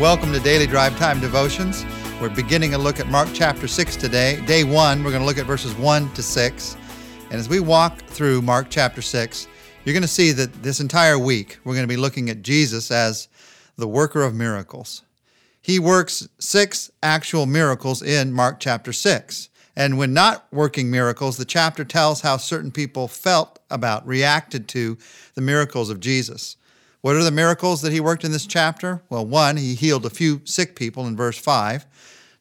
Welcome to Daily Drive Time Devotions. We're beginning a look at Mark chapter 6 today. Day 1, we're going to look at verses 1 to 6. And as we walk through Mark chapter 6, you're going to see that this entire week we're going to be looking at Jesus as the worker of miracles. He works six actual miracles in Mark chapter 6. And when not working miracles, the chapter tells how certain people felt about, reacted to the miracles of Jesus. What are the miracles that he worked in this chapter? Well, one, he healed a few sick people in verse 5.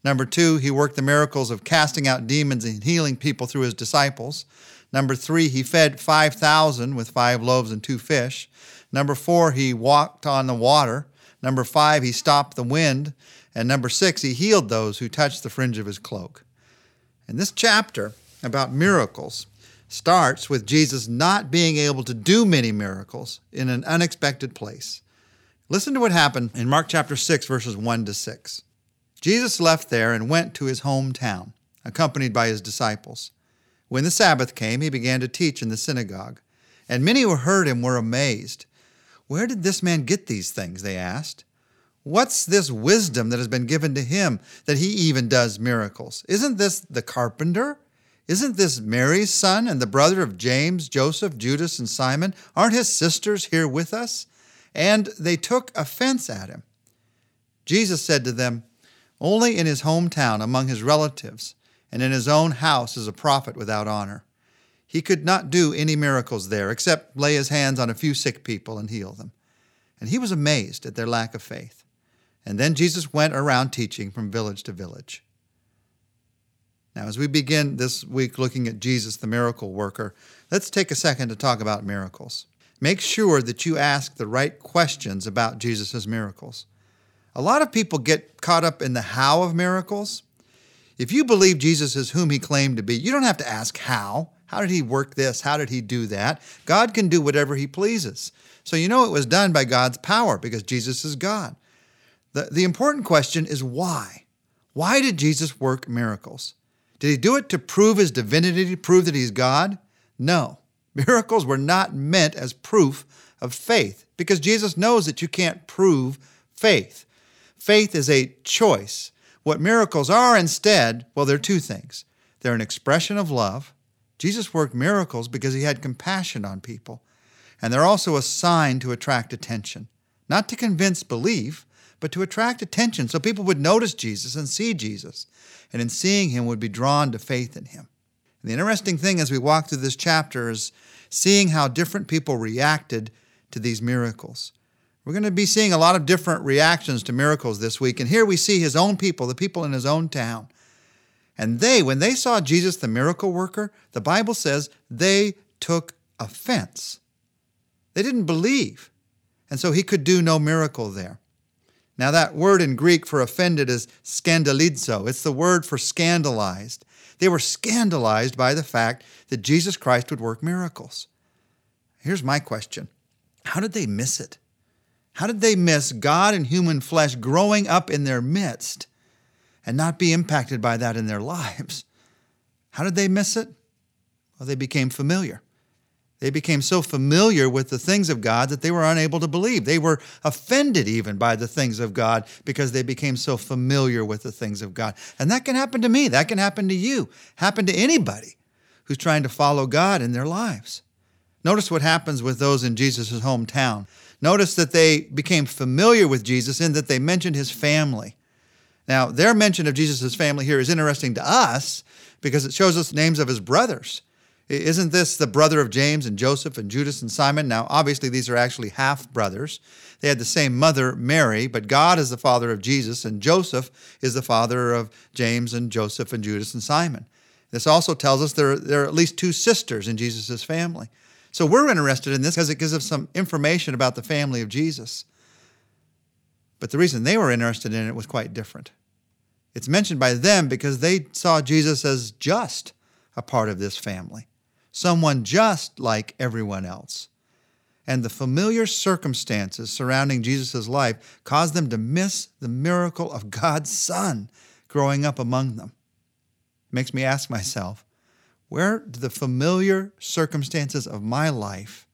Number two, he worked the miracles of casting out demons and healing people through his disciples. Number three, he fed 5,000 with five loaves and two fish. Number four, he walked on the water. Number five, he stopped the wind. And number six, he healed those who touched the fringe of his cloak. In this chapter about miracles starts with Jesus not being able to do many miracles in an unexpected place. Listen to what happened in Mark chapter 6, verses 1 to 6. Jesus left there and went to his hometown, accompanied by his disciples. When the Sabbath came, he began to teach in the synagogue, and many who heard him were amazed. Where did this man get these things? They asked. What's this wisdom that has been given to him that he even does miracles? Isn't this the carpenter? Isn't this Mary's son and the brother of James, Joseph, Judas, and Simon? Aren't his sisters here with us? And they took offense at him. Jesus said to them, Only in his hometown, among his relatives, and in his own house is a prophet without honor. He could not do any miracles there except lay his hands on a few sick people and heal them. And he was amazed at their lack of faith. And then Jesus went around teaching from village to village. Now, as we begin this week looking at Jesus, the miracle worker, let's take a second to talk about miracles. Make sure that you ask the right questions about Jesus' miracles. A lot of people get caught up in the how of miracles. If you believe Jesus is whom he claimed to be, you don't have to ask how. How did he work this? How did he do that? God can do whatever he pleases. So you know it was done by God's power because Jesus is God. The, the important question is why? Why did Jesus work miracles? Did he do it to prove his divinity, to prove that he's God? No. Miracles were not meant as proof of faith because Jesus knows that you can't prove faith. Faith is a choice. What miracles are instead, well, they're two things they're an expression of love. Jesus worked miracles because he had compassion on people. And they're also a sign to attract attention, not to convince belief, but to attract attention so people would notice Jesus and see Jesus, and in seeing him would be drawn to faith in him. And the interesting thing as we walk through this chapter is seeing how different people reacted to these miracles. We're going to be seeing a lot of different reactions to miracles this week, and here we see his own people, the people in his own town. And they, when they saw Jesus the miracle worker, the Bible says they took offense. They didn't believe. And so he could do no miracle there. Now, that word in Greek for offended is scandalizo. It's the word for scandalized. They were scandalized by the fact that Jesus Christ would work miracles. Here's my question How did they miss it? How did they miss God in human flesh growing up in their midst and not be impacted by that in their lives? How did they miss it? Well, they became familiar. They became so familiar with the things of God that they were unable to believe. They were offended even by the things of God because they became so familiar with the things of God. And that can happen to me. That can happen to you. Happen to anybody who's trying to follow God in their lives. Notice what happens with those in Jesus' hometown. Notice that they became familiar with Jesus in that they mentioned his family. Now, their mention of Jesus' family here is interesting to us because it shows us names of his brothers. Isn't this the brother of James and Joseph and Judas and Simon? Now, obviously, these are actually half brothers. They had the same mother, Mary, but God is the father of Jesus, and Joseph is the father of James and Joseph and Judas and Simon. This also tells us there, there are at least two sisters in Jesus' family. So we're interested in this because it gives us some information about the family of Jesus. But the reason they were interested in it was quite different. It's mentioned by them because they saw Jesus as just a part of this family someone just like everyone else. And the familiar circumstances surrounding Jesus' life caused them to miss the miracle of God's Son growing up among them. It makes me ask myself, where do the familiar circumstances of my life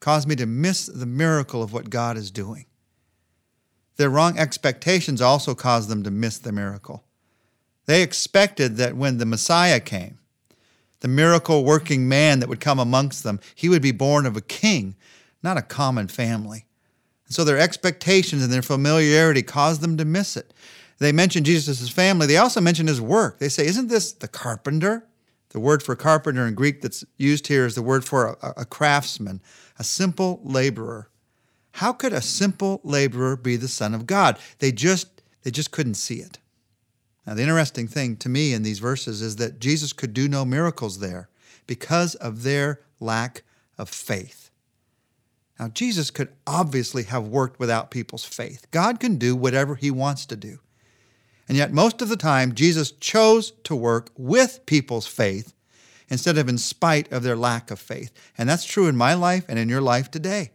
cause me to miss the miracle of what God is doing? Their wrong expectations also caused them to miss the miracle. They expected that when the Messiah came, the miracle working man that would come amongst them, he would be born of a king, not a common family. And so their expectations and their familiarity caused them to miss it. They mention Jesus' family. They also mention his work. They say, Isn't this the carpenter? The word for carpenter in Greek that's used here is the word for a, a craftsman, a simple laborer. How could a simple laborer be the son of God? They just they just couldn't see it. Now the interesting thing to me in these verses is that Jesus could do no miracles there because of their lack of faith. Now Jesus could obviously have worked without people's faith. God can do whatever he wants to do. And yet, most of the time, Jesus chose to work with people's faith instead of in spite of their lack of faith. And that's true in my life and in your life today.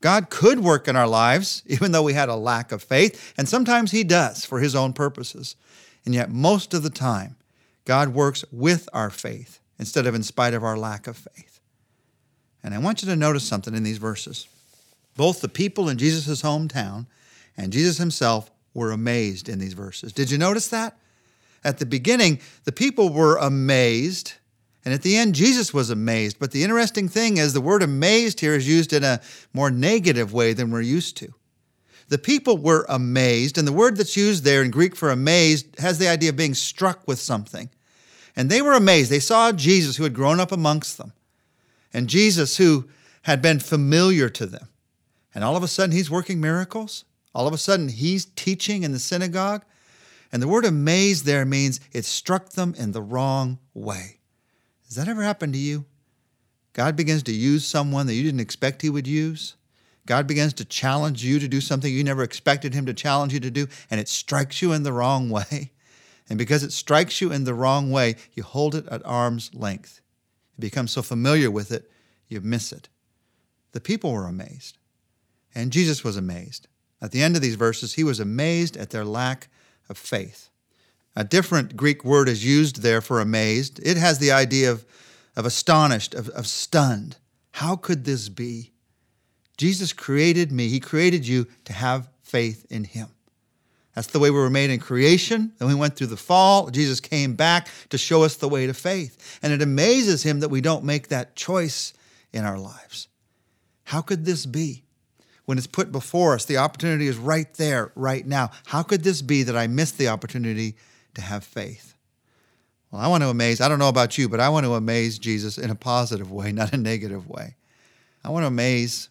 God could work in our lives, even though we had a lack of faith, and sometimes He does for His own purposes. And yet, most of the time, God works with our faith instead of in spite of our lack of faith. And I want you to notice something in these verses. Both the people in Jesus' hometown and Jesus himself were amazed in these verses. Did you notice that? At the beginning, the people were amazed, and at the end, Jesus was amazed. But the interesting thing is, the word amazed here is used in a more negative way than we're used to. The people were amazed, and the word that's used there in Greek for amazed has the idea of being struck with something. And they were amazed. They saw Jesus who had grown up amongst them, and Jesus who had been familiar to them. And all of a sudden, he's working miracles. All of a sudden, he's teaching in the synagogue. And the word amazed there means it struck them in the wrong way. Has that ever happened to you? God begins to use someone that you didn't expect he would use. God begins to challenge you to do something you never expected him to challenge you to do, and it strikes you in the wrong way. And because it strikes you in the wrong way, you hold it at arm's length. You become so familiar with it, you miss it. The people were amazed, and Jesus was amazed. At the end of these verses, he was amazed at their lack of faith. A different Greek word is used there for amazed. It has the idea of, of astonished, of, of stunned. How could this be? Jesus created me, He created you to have faith in Him. That's the way we were made in creation. Then we went through the fall. Jesus came back to show us the way to faith. And it amazes Him that we don't make that choice in our lives. How could this be? when it's put before us, the opportunity is right there, right now. How could this be that I missed the opportunity to have faith? Well, I want to amaze, I don't know about you, but I want to amaze Jesus in a positive way, not a negative way. I want to amaze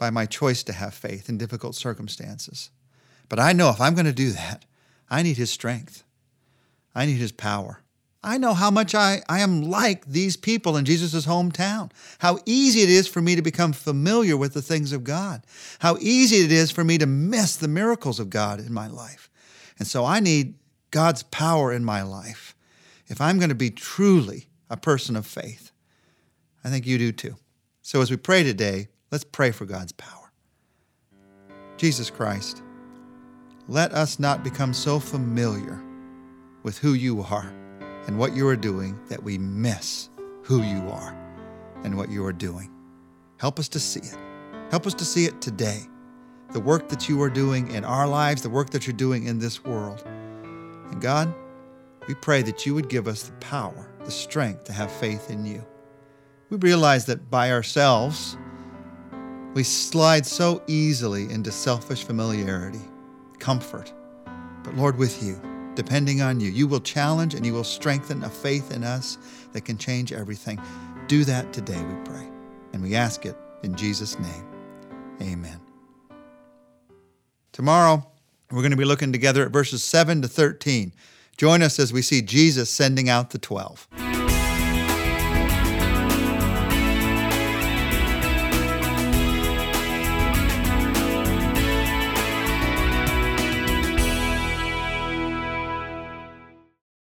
by my choice to have faith in difficult circumstances. But I know if I'm going to do that, I need His strength, I need His power. I know how much I, I am like these people in Jesus' hometown. How easy it is for me to become familiar with the things of God. How easy it is for me to miss the miracles of God in my life. And so I need God's power in my life if I'm going to be truly a person of faith. I think you do too. So as we pray today, let's pray for God's power. Jesus Christ, let us not become so familiar with who you are and what you are doing that we miss who you are and what you are doing. Help us to see it. Help us to see it today. The work that you are doing in our lives, the work that you're doing in this world. And God, we pray that you would give us the power, the strength to have faith in you. We realize that by ourselves, we slide so easily into selfish familiarity, comfort. But Lord, with you, depending on you. You will challenge and you will strengthen a faith in us that can change everything. Do that today, we pray. And we ask it in Jesus' name. Amen. Tomorrow, we're going to be looking together at verses 7 to 13. Join us as we see Jesus sending out the 12.